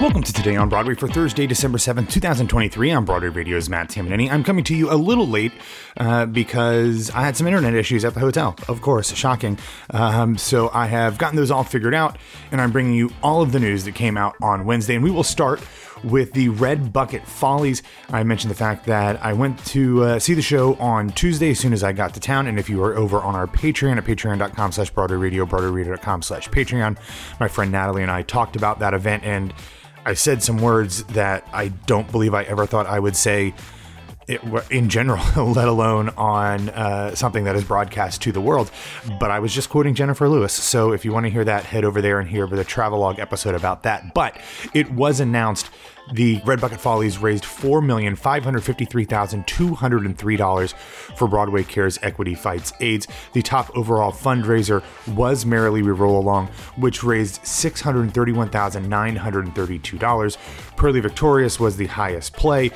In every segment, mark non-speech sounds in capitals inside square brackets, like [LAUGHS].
Welcome to Today on Broadway for Thursday, December 7th, 2023. I'm Broadway Radio's Matt Tamanini. I'm coming to you a little late uh, because I had some internet issues at the hotel. Of course, shocking. Um, so I have gotten those all figured out, and I'm bringing you all of the news that came out on Wednesday. And we will start with the Red Bucket Follies. I mentioned the fact that I went to uh, see the show on Tuesday as soon as I got to town. And if you are over on our Patreon at patreon.com slash Broadway Radio, BroadwayRadio.com slash Patreon, my friend Natalie and I talked about that event and I said some words that I don't believe I ever thought I would say it, in general, [LAUGHS] let alone on uh, something that is broadcast to the world. But I was just quoting Jennifer Lewis. So if you want to hear that, head over there and hear the travelogue episode about that. But it was announced the Red Bucket Follies raised $4,553,203 for Broadway Cares Equity Fights AIDS. The top overall fundraiser was Merrily We Roll Along, which raised $631,932. Purlie Victorious was the highest play.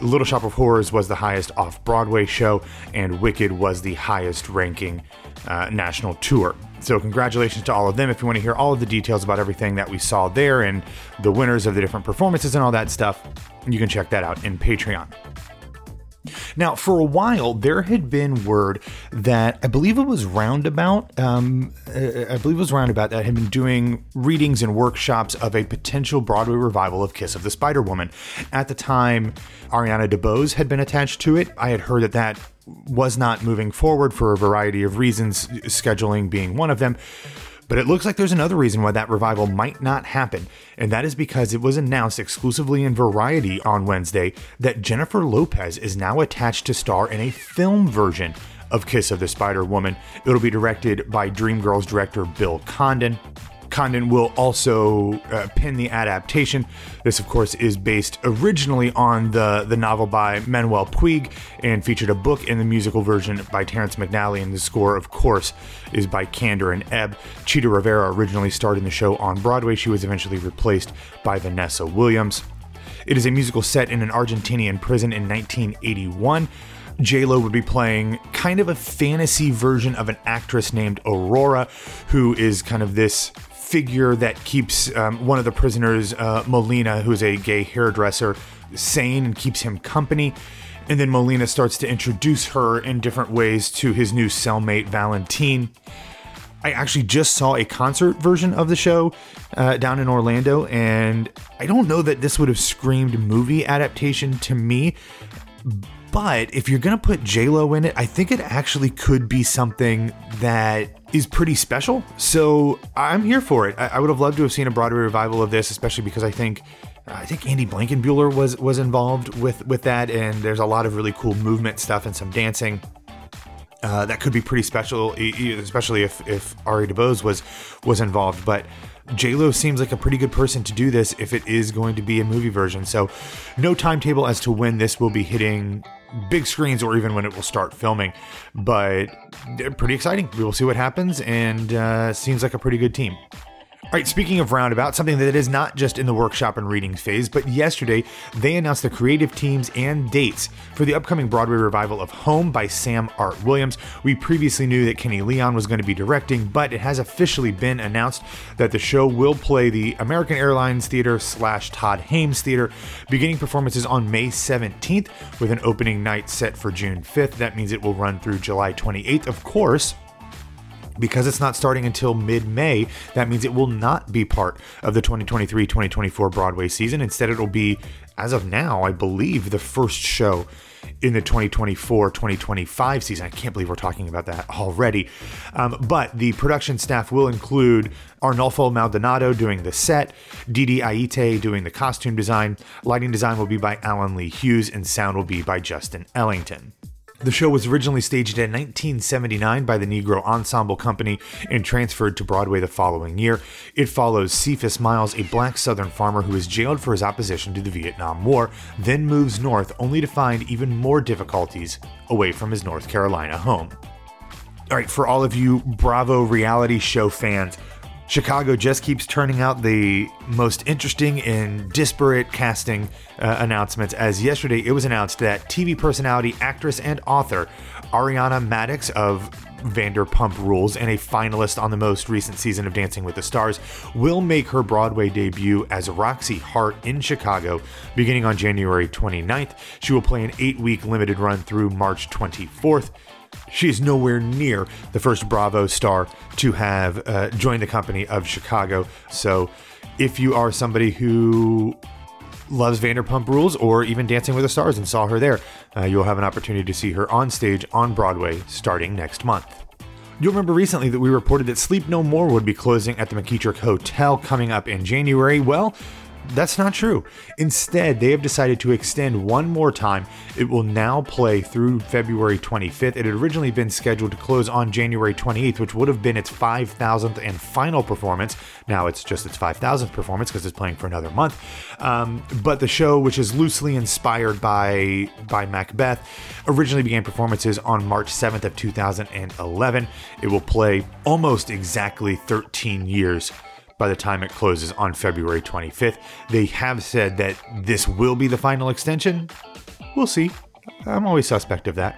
Little Shop of Horrors was the highest off Broadway show, and Wicked was the highest ranking uh, national tour. So, congratulations to all of them. If you want to hear all of the details about everything that we saw there and the winners of the different performances and all that stuff, you can check that out in Patreon. Now, for a while, there had been word that I believe it was Roundabout. Um, uh, I believe it was Roundabout that had been doing readings and workshops of a potential Broadway revival of Kiss of the Spider Woman. At the time, Ariana DeBose had been attached to it. I had heard that that was not moving forward for a variety of reasons, scheduling being one of them. But it looks like there's another reason why that revival might not happen, and that is because it was announced exclusively in Variety on Wednesday that Jennifer Lopez is now attached to star in a film version of Kiss of the Spider Woman. It'll be directed by Dreamgirls director Bill Condon. Condon will also uh, pin the adaptation. This, of course, is based originally on the, the novel by Manuel Puig and featured a book in the musical version by Terrence McNally. And the score, of course, is by Kander and Ebb. Chita Rivera originally starred in the show on Broadway. She was eventually replaced by Vanessa Williams. It is a musical set in an Argentinian prison in 1981. J-Lo would be playing kind of a fantasy version of an actress named Aurora, who is kind of this figure that keeps um, one of the prisoners, uh, Molina, who's a gay hairdresser, sane and keeps him company. And then Molina starts to introduce her in different ways to his new cellmate, Valentine. I actually just saw a concert version of the show uh, down in Orlando, and I don't know that this would have screamed movie adaptation to me. But if you're gonna put J Lo in it, I think it actually could be something that is pretty special. So I'm here for it. I, I would have loved to have seen a Broadway revival of this, especially because I think I think Andy Blankenbuehler was was involved with with that, and there's a lot of really cool movement stuff and some dancing. Uh, that could be pretty special, especially if if Ari DeBose was was involved. But J Lo seems like a pretty good person to do this if it is going to be a movie version. So, no timetable as to when this will be hitting big screens or even when it will start filming. But pretty exciting. We will see what happens, and uh, seems like a pretty good team. All right, speaking of Roundabout, something that is not just in the workshop and readings phase, but yesterday they announced the creative teams and dates for the upcoming Broadway revival of Home by Samm-Art Williams. We previously knew that Kenny Leon was going to be directing, but it has officially been announced that the show will play the American Airlines Theater slash Todd Haimes Theater, beginning performances on May 17th with an opening night set for June 5th. That means it will run through July 28th, of course because it's not starting until mid May, that means it will not be part of the 2023 2024 Broadway season. Instead, it'll be, as of now, I believe, the first show in the 2024 2025 season. I can't believe we're talking about that already. Um, but the production staff will include Arnolfo Maldonado doing the set, Dede Ayite doing the costume design, lighting design will be by Allen Lee Hughes, and sound will be by Justin Ellington. The show was originally staged in 1979 by the Negro Ensemble Company and transferred to Broadway the following year. It follows Cephas Miles, a black Southern farmer who is jailed for his opposition to the Vietnam War, then moves north only to find even more difficulties away from his North Carolina home. All right, for all of you Bravo reality show fans, Chicago just keeps turning out the most interesting and disparate casting uh, announcements. As yesterday, it was announced that TV personality, actress, and author Ariana Madix of Vanderpump Rules and a finalist on the most recent season of Dancing with the Stars, will make her Broadway debut as Roxie Hart in Chicago beginning on January 29th. She will play an eight week limited run through March 24th. She is nowhere near the first Bravo star to have uh, joined the company of Chicago. So, if you are somebody who loves Vanderpump Rules or even Dancing with the Stars and saw her there, uh, you'll have an opportunity to see her on stage on Broadway starting next month. You'll remember recently that we reported that Sleep No More would be closing at the McKittrick Hotel coming up in January. Well, that's not true. Instead, they have decided to extend one more time. It will now play through February 25th. It had originally been scheduled to close on January 28th, which would have been its 5,000th and final performance. Now it's just its 5,000th performance because it's playing for another month. Um, but the show, which is loosely inspired by by Macbeth, originally began performances on March 7th of 2011. It will play almost exactly 13 years by the time it closes on February 25th. They have said that this will be the final extension. We'll see. I'm always suspect of that.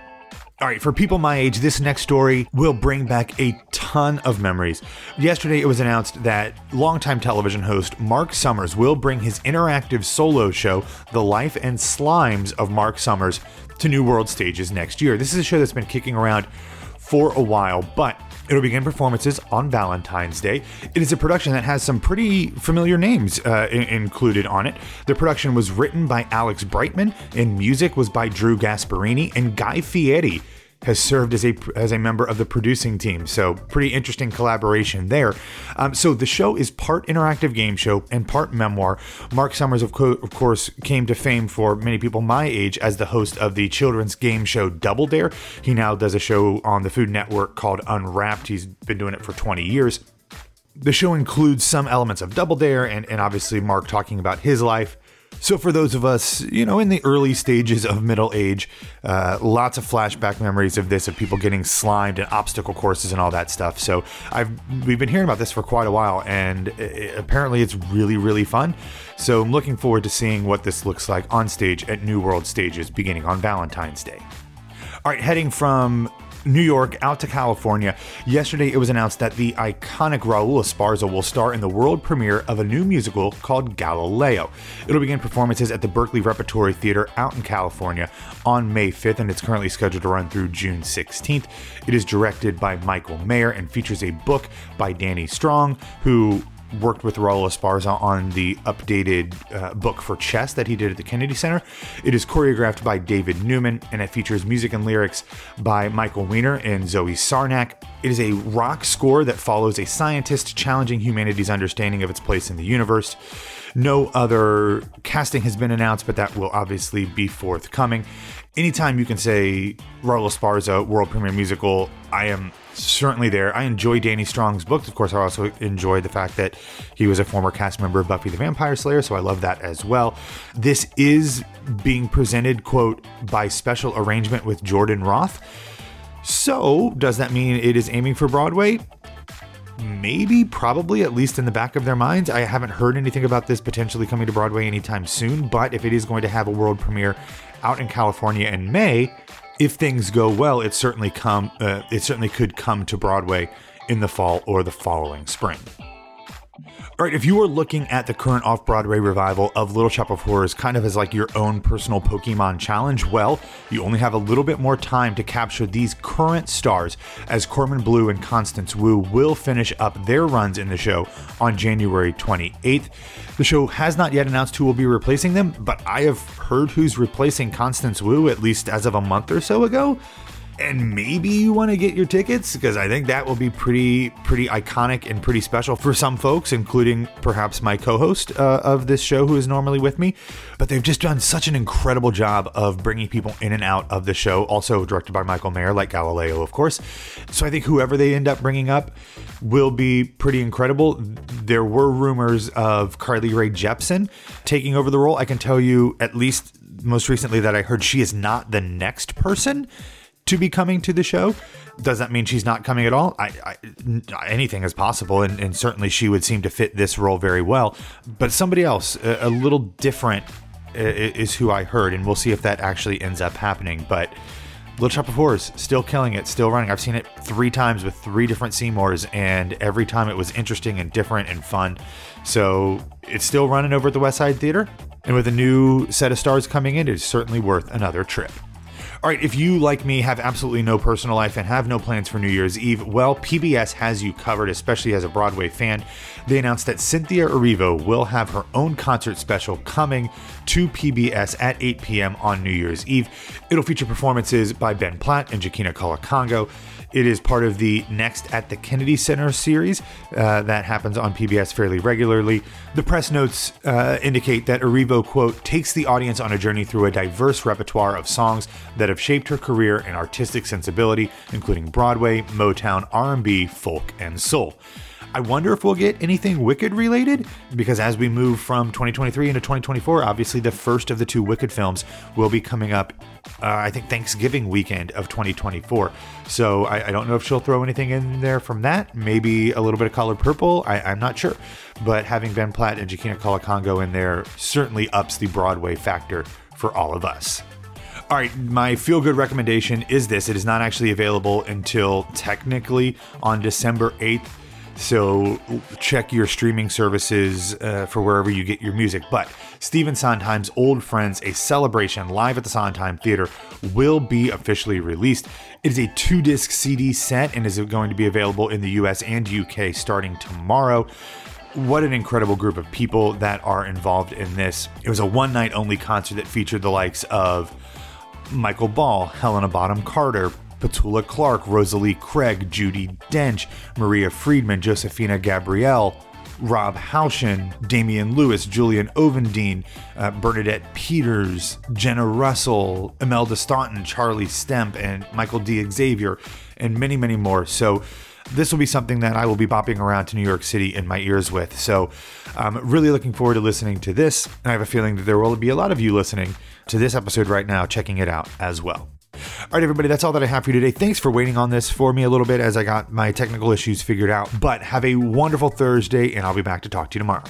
All right, for people my age, this next story will bring back a ton of memories. Yesterday, it was announced that longtime television host Mark Summers will bring his interactive solo show, The Life and Slimes of Mark Summers, to New World Stages next year. This is a show that's been kicking around for a while, but It'll begin performances on Valentine's Day. It is a production that has some pretty familiar names uh, I- included on it. The production was written by Alex Brightman, and music was by Drew Gasparini and Guy Fieri has served as a as a member of the producing team. So pretty interesting collaboration there. Um, so the show is part interactive game show and part memoir. Mark Summers, of, co- of course, came to fame for many people my age as the host of the children's game show Double Dare. He now does a show on the Food Network called Unwrapped. He's been doing it for 20 years. The show includes some elements of Double Dare and, and obviously Mark talking about his life so, for those of us, you know, in the early stages of middle age, uh, lots of flashback memories of this, of people getting slimed and obstacle courses and all that stuff. So, I've we've been hearing about this for quite a while, and it, apparently, it's really, really fun. So, I'm looking forward to seeing what this looks like on stage at New World Stages beginning on Valentine's Day. All right, heading from New York out to California. Yesterday, it was announced that the iconic Raul Esparza will star in the world premiere of a new musical called Galileo. It'll begin performances at the Berkeley Repertory Theater out in California on May 5th, and it's currently scheduled to run through June 16th. It is directed by Michael Mayer and features a book by Danny Strong, who worked with Raul Esparza on the updated uh, book for chess that he did at the Kennedy Center. It is choreographed by David Neumann and it features music and lyrics by Michael Weiner and Zoe Sarnak. It is a rock score that follows a scientist challenging humanity's understanding of its place in the universe. No other casting has been announced, but that will obviously be forthcoming. Anytime you can say Raul Esparza world premiere musical, I am certainly there. I enjoy Danny Strong's books. Of course, I also enjoy the fact that he was a former cast member of Buffy the Vampire Slayer, so I love that as well. This is being presented, quote, by special arrangement with Jordan Roth. So, does that mean it is aiming for Broadway? Maybe, probably, at least in the back of their minds. I haven't heard anything about this potentially coming to Broadway anytime soon, but if it is going to have a world premiere out in California in May, if things go well, it certainly come uh, it certainly could come to Broadway in the fall or the following spring. All right, if you are looking at the current off Broadway revival of Little Shop of Horrors kind of as like your own personal Pokemon challenge, well, you only have a little bit more time to capture these current stars as Corbin Bleu and Constance Wu will finish up their runs in the show on January 28th. The show has not yet announced who will be replacing them, but I have heard who's replacing Constance Wu at least as of a month or so ago and maybe you want to get your tickets because I think that will be pretty pretty iconic and pretty special for some folks, including perhaps my co-host uh, of this show who is normally with me. But they've just done such an incredible job of bringing people in and out of the show. Also directed by Michael Mayer, like Galileo, of course. So I think whoever they end up bringing up will be pretty incredible. There were rumors of Carly Rae Jepsen taking over the role. I can tell you at least most recently that I heard she is not the next person to be coming to the show. Does that mean she's not coming at all? I, I, anything is possible, and, and, certainly she would seem to fit this role very well. But somebody else, a, a little different, is who I heard, and we'll see if that actually ends up happening. But Little Shop of Horrors, still killing it, still running. I've seen it three times with three different Seymours, and every time it was interesting and different and fun. So it's still running over at the West Side Theater. And with a new set of stars coming in, it's certainly worth another trip. All right, if you, like me, have absolutely no personal life and have no plans for New Year's Eve, well, PBS has you covered, especially as a Broadway fan. They announced that Cynthia Erivo will have her own concert special coming to PBS at 8 p.m. on New Year's Eve. It'll feature performances by Ben Platt and Joaquina Kalukango. It is part of the Next at the Kennedy Center series uh, that happens on PBS fairly regularly. The press notes uh, indicate that Erivo, quote, takes the audience on a journey through a diverse repertoire of songs that have shaped her career and artistic sensibility, including Broadway, Motown, R&B, folk, and soul. I wonder if we'll get anything Wicked related because as we move from 2023 into 2024, obviously the first of the two Wicked films will be coming up, uh, I think, Thanksgiving weekend of 2024. So I, I, don't know if she'll throw anything in there from that. Maybe a little bit of Colored Purple. I, am not sure. But having Ben Platt and Joaquina Kalukango in there certainly ups the Broadway factor for all of us. All right, my feel good recommendation is this. It is not actually available until technically on December 8th. So check your streaming services uh, for wherever you get your music. But Stephen Sondheim's Old Friends, a celebration live at the Sondheim Theater, will be officially released. It is a two disc CD set and is going to be available in the US and UK starting tomorrow. What an incredible group of people that are involved in this. It was a one night only concert that featured the likes of Michael Ball, Helena Bonham Carter, Petula Clark, Rosalie Craig, Judi Dench, Maria Friedman, Josefina Gabrielle, Rob Houchen, Damian Lewis, Julian Ovenden, uh, Bernadette Peters, Jenna Russell, Imelda Staunton, Charlie Stemp, and Michael D. Xavier, and many, many more. So, this will be something that I will be bopping around to New York City in my ears with. So I'm really looking forward to listening to this. And I have a feeling that there will be a lot of you listening to this episode right now, checking it out as well. All right, everybody, that's all that I have for you today. Thanks for waiting on this for me a little bit as I got my technical issues figured out. But have a wonderful Thursday, and I'll be back to talk to you tomorrow.